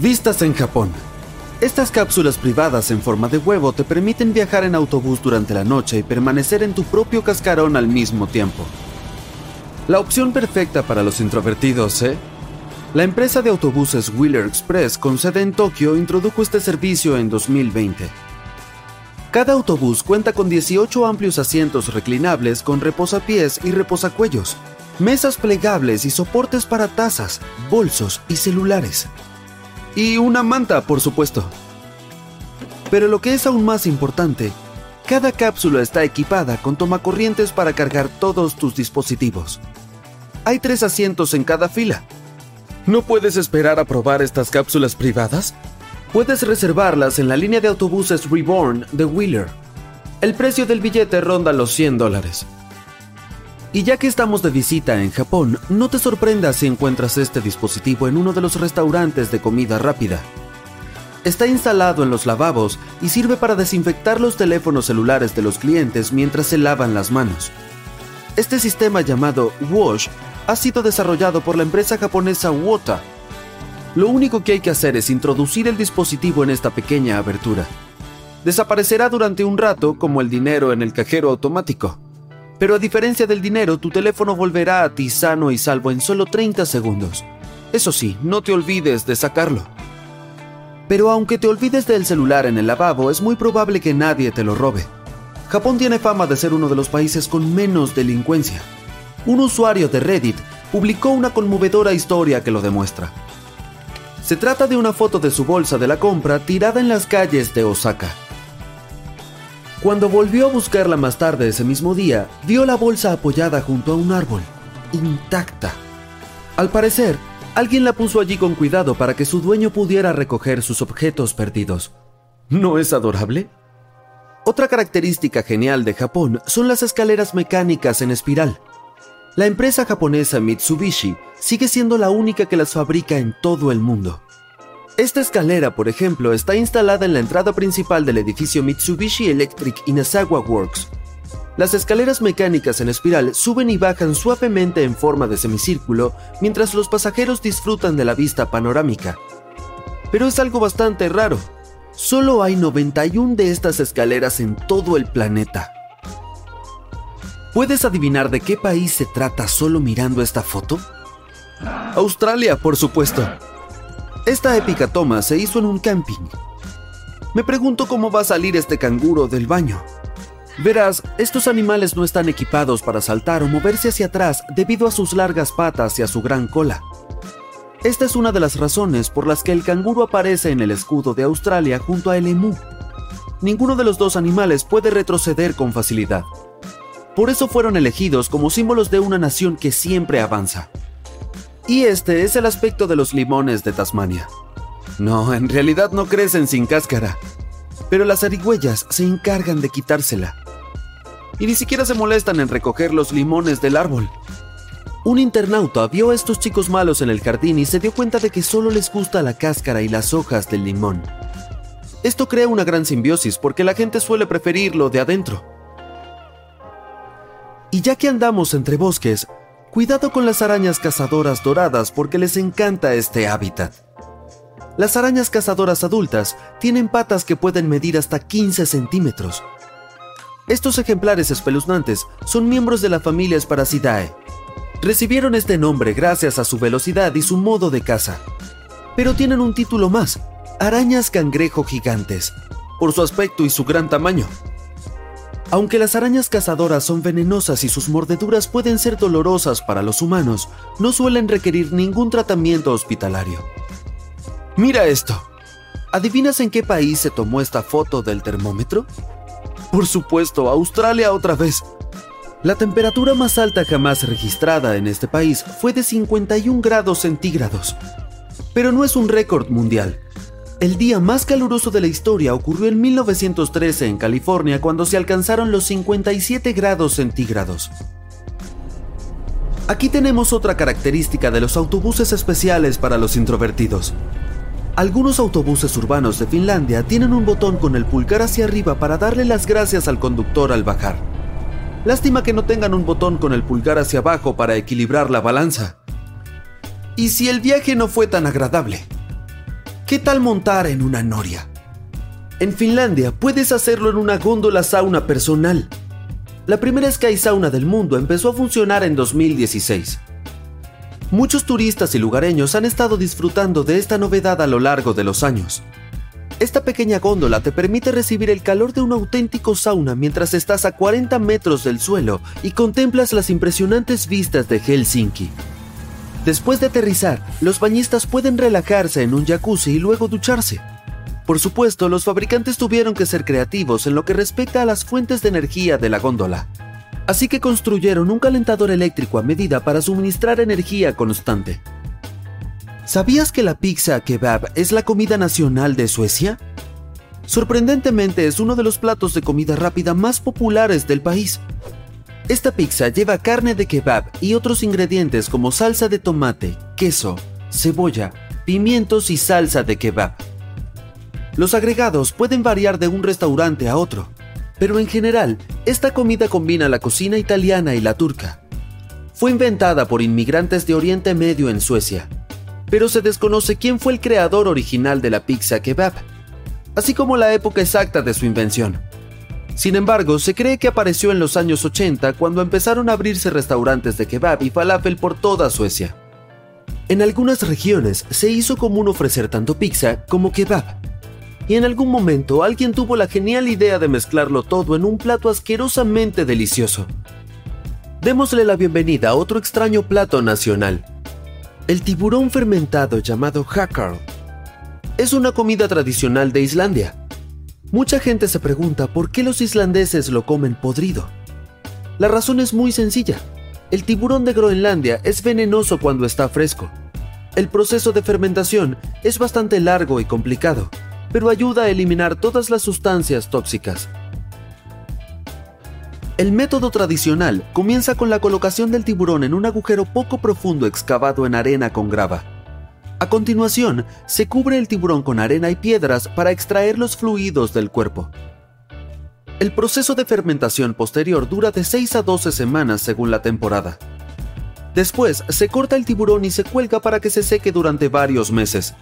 Vistas en Japón. Estas cápsulas privadas en forma de huevo te permiten viajar en autobús durante la noche y permanecer en tu propio cascarón al mismo tiempo. La opción perfecta para los introvertidos, ¿eh? La empresa de autobuses Wheeler Express con sede en Tokio introdujo este servicio en 2020. Cada autobús cuenta con 18 amplios asientos reclinables con reposapiés y reposacuellos, mesas plegables y soportes para tazas, bolsos y celulares. Y una manta, por supuesto. Pero lo que es aún más importante, cada cápsula está equipada con tomacorrientes para cargar todos tus dispositivos. Hay tres asientos en cada fila. ¿No puedes esperar a probar estas cápsulas privadas? Puedes reservarlas en la línea de autobuses Reborn de Wheeler. El precio del billete ronda los 100 dólares. Y ya que estamos de visita en Japón, no te sorprendas si encuentras este dispositivo en uno de los restaurantes de comida rápida. Está instalado en los lavabos y sirve para desinfectar los teléfonos celulares de los clientes mientras se lavan las manos. Este sistema llamado Wash ha sido desarrollado por la empresa japonesa Wota. Lo único que hay que hacer es introducir el dispositivo en esta pequeña abertura. Desaparecerá durante un rato como el dinero en el cajero automático. Pero a diferencia del dinero, tu teléfono volverá a ti sano y salvo en solo 30 segundos. Eso sí, no te olvides de sacarlo. Pero aunque te olvides del celular en el lavabo, es muy probable que nadie te lo robe. Japón tiene fama de ser uno de los países con menos delincuencia. Un usuario de Reddit publicó una conmovedora historia que lo demuestra. Se trata de una foto de su bolsa de la compra tirada en las calles de Osaka. Cuando volvió a buscarla más tarde ese mismo día, vio la bolsa apoyada junto a un árbol, intacta. Al parecer, alguien la puso allí con cuidado para que su dueño pudiera recoger sus objetos perdidos. ¿No es adorable? Otra característica genial de Japón son las escaleras mecánicas en espiral. La empresa japonesa Mitsubishi sigue siendo la única que las fabrica en todo el mundo. Esta escalera, por ejemplo, está instalada en la entrada principal del edificio Mitsubishi Electric Inazawa Works. Las escaleras mecánicas en espiral suben y bajan suavemente en forma de semicírculo mientras los pasajeros disfrutan de la vista panorámica. Pero es algo bastante raro. Solo hay 91 de estas escaleras en todo el planeta. ¿Puedes adivinar de qué país se trata solo mirando esta foto? Australia, por supuesto. Esta épica toma se hizo en un camping. Me pregunto cómo va a salir este canguro del baño. Verás, estos animales no están equipados para saltar o moverse hacia atrás debido a sus largas patas y a su gran cola. Esta es una de las razones por las que el canguro aparece en el escudo de Australia junto a el emú. Ninguno de los dos animales puede retroceder con facilidad. Por eso fueron elegidos como símbolos de una nación que siempre avanza. Y este es el aspecto de los limones de Tasmania. No, en realidad no crecen sin cáscara, pero las arigüeyas se encargan de quitársela. Y ni siquiera se molestan en recoger los limones del árbol. Un internauta vio a estos chicos malos en el jardín y se dio cuenta de que solo les gusta la cáscara y las hojas del limón. Esto crea una gran simbiosis porque la gente suele preferirlo de adentro. Y ya que andamos entre bosques, Cuidado con las arañas cazadoras doradas porque les encanta este hábitat. Las arañas cazadoras adultas tienen patas que pueden medir hasta 15 centímetros. Estos ejemplares espeluznantes son miembros de la familia Sparasidae. Recibieron este nombre gracias a su velocidad y su modo de caza. pero tienen un título más, arañas cangrejo gigantes, por su aspecto y su gran tamaño. Aunque las arañas cazadoras son venenosas y sus mordeduras pueden ser dolorosas para los humanos, no suelen requerir ningún tratamiento hospitalario. Mira esto. ¿Adivinas en qué país se tomó esta foto del termómetro? Por supuesto, Australia otra vez. La temperatura más alta jamás registrada en este país fue de 51 grados centígrados. Pero no es un récord mundial. El día más caluroso de la historia ocurrió en 1913 en California cuando se alcanzaron los 57 grados centígrados. Aquí tenemos otra característica de los autobuses especiales para los introvertidos. Algunos autobuses urbanos de Finlandia tienen un botón con el pulgar hacia arriba para darle las gracias al conductor al bajar. Lástima que no tengan un botón con el pulgar hacia abajo para equilibrar la balanza. ¿Y si el viaje no fue tan agradable? ¿Qué tal montar en una noria? En Finlandia puedes hacerlo en una góndola sauna personal. La primera Sky Sauna del mundo empezó a funcionar en 2016. Muchos turistas y lugareños han estado disfrutando de esta novedad a lo largo de los años. Esta pequeña góndola te permite recibir el calor de un auténtico sauna mientras estás a 40 metros del suelo y contemplas las impresionantes vistas de Helsinki. Después de aterrizar, los bañistas pueden relajarse en un jacuzzi y luego ducharse. Por supuesto, los fabricantes tuvieron que ser creativos en lo que respecta a las fuentes de energía de la góndola así que construyeron un calentador eléctrico a medida para suministrar energía constante. ¿Sabías que la pizza kebab es la comida nacional de Suecia? Sorprendentemente es uno de los platos de comida rápida más populares del país. Esta pizza lleva carne de kebab y otros ingredientes como salsa de tomate, queso, cebolla, pimientos y salsa de kebab. Los agregados pueden variar de un restaurante a otro, pero en general, esta comida combina la cocina italiana y la turca. Fue inventada por inmigrantes de Oriente Medio en Suecia, pero se desconoce quién fue el creador original de la pizza kebab, así como la época exacta de su invención. Sin embargo, se cree que apareció en los años 80 cuando empezaron a abrirse restaurantes de kebab y falafel por toda Suecia. En algunas regiones se hizo común ofrecer tanto pizza como kebab, y en algún momento alguien tuvo la genial idea de mezclarlo todo en un plato asquerosamente delicioso. Démosle la bienvenida a otro extraño plato nacional, el tiburón fermentado llamado hakkarl. Es una comida tradicional de Islandia. Mucha gente se pregunta por qué los islandeses lo comen podrido. La razón es muy sencilla. El tiburón de Groenlandia es venenoso cuando está fresco. El proceso de fermentación es bastante largo y complicado pero ayuda a eliminar todas las sustancias tóxicas. El método tradicional comienza con la colocación del tiburón en un agujero poco profundo excavado en arena con grava. A continuación, se cubre el tiburón con arena y piedras para extraer los fluidos del cuerpo. El proceso de fermentación posterior dura de 6 a 12 semanas según la temporada. Después, se corta el tiburón y se cuelga para que se seque durante varios meses,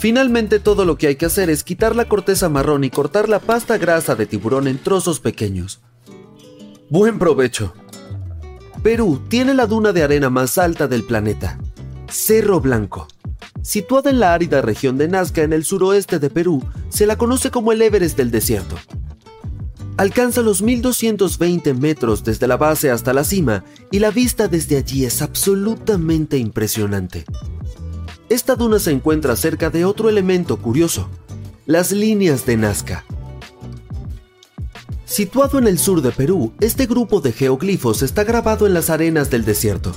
Finalmente todo lo que hay que hacer es quitar la corteza marrón y cortar la pasta grasa de tiburón en trozos pequeños. Buen provecho. Perú tiene la duna de arena más alta del planeta, Cerro Blanco. Situada en la árida región de Nazca en el suroeste de Perú, se la conoce como el Everest del desierto. Alcanza los 1220 metros desde la base hasta la cima y la vista desde allí es absolutamente impresionante. Esta duna se encuentra cerca de otro elemento curioso, las líneas de Nazca. Situado en el sur de Perú, este grupo de geoglifos está grabado en las arenas del desierto.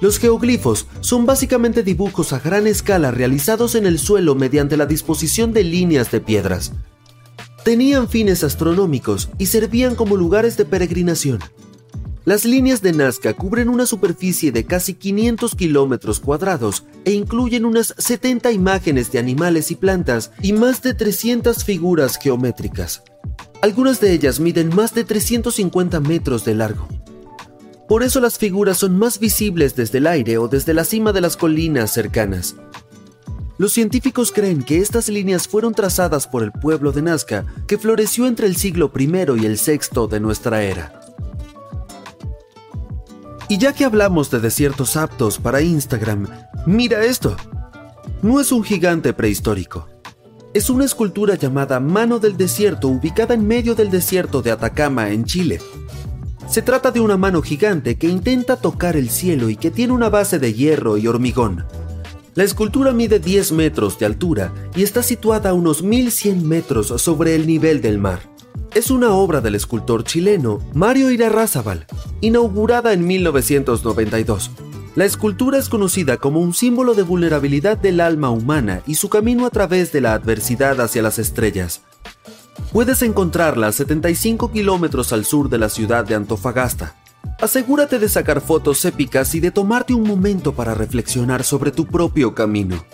Los geoglifos son básicamente dibujos a gran escala realizados en el suelo mediante la disposición de líneas de piedras. Tenían fines astronómicos y servían como lugares de peregrinación. Las líneas de Nazca cubren una superficie de casi 500 kilómetros cuadrados e incluyen unas 70 imágenes de animales y plantas y más de 300 figuras geométricas. Algunas de ellas miden más de 350 metros de largo. Por eso las figuras son más visibles desde el aire o desde la cima de las colinas cercanas. Los científicos creen que estas líneas fueron trazadas por el pueblo de Nazca, que floreció entre el siglo I y el VI de nuestra era. Y ya que hablamos de desiertos aptos para Instagram, mira esto. No es un gigante prehistórico. Es una escultura llamada Mano del Desierto ubicada en medio del desierto de Atacama, en Chile. Se trata de una mano gigante que intenta tocar el cielo y que tiene una base de hierro y hormigón. La escultura mide 10 metros de altura y está situada a unos 1100 metros sobre el nivel del mar. Es una obra del escultor chileno Mario Irarrázaval, inaugurada en 1992. La escultura es conocida como un símbolo de vulnerabilidad del alma humana y su camino a través de la adversidad hacia las estrellas. Puedes encontrarla a 75 kilómetros al sur de la ciudad de Antofagasta. Asegúrate de sacar fotos épicas y de tomarte un momento para reflexionar sobre tu propio camino.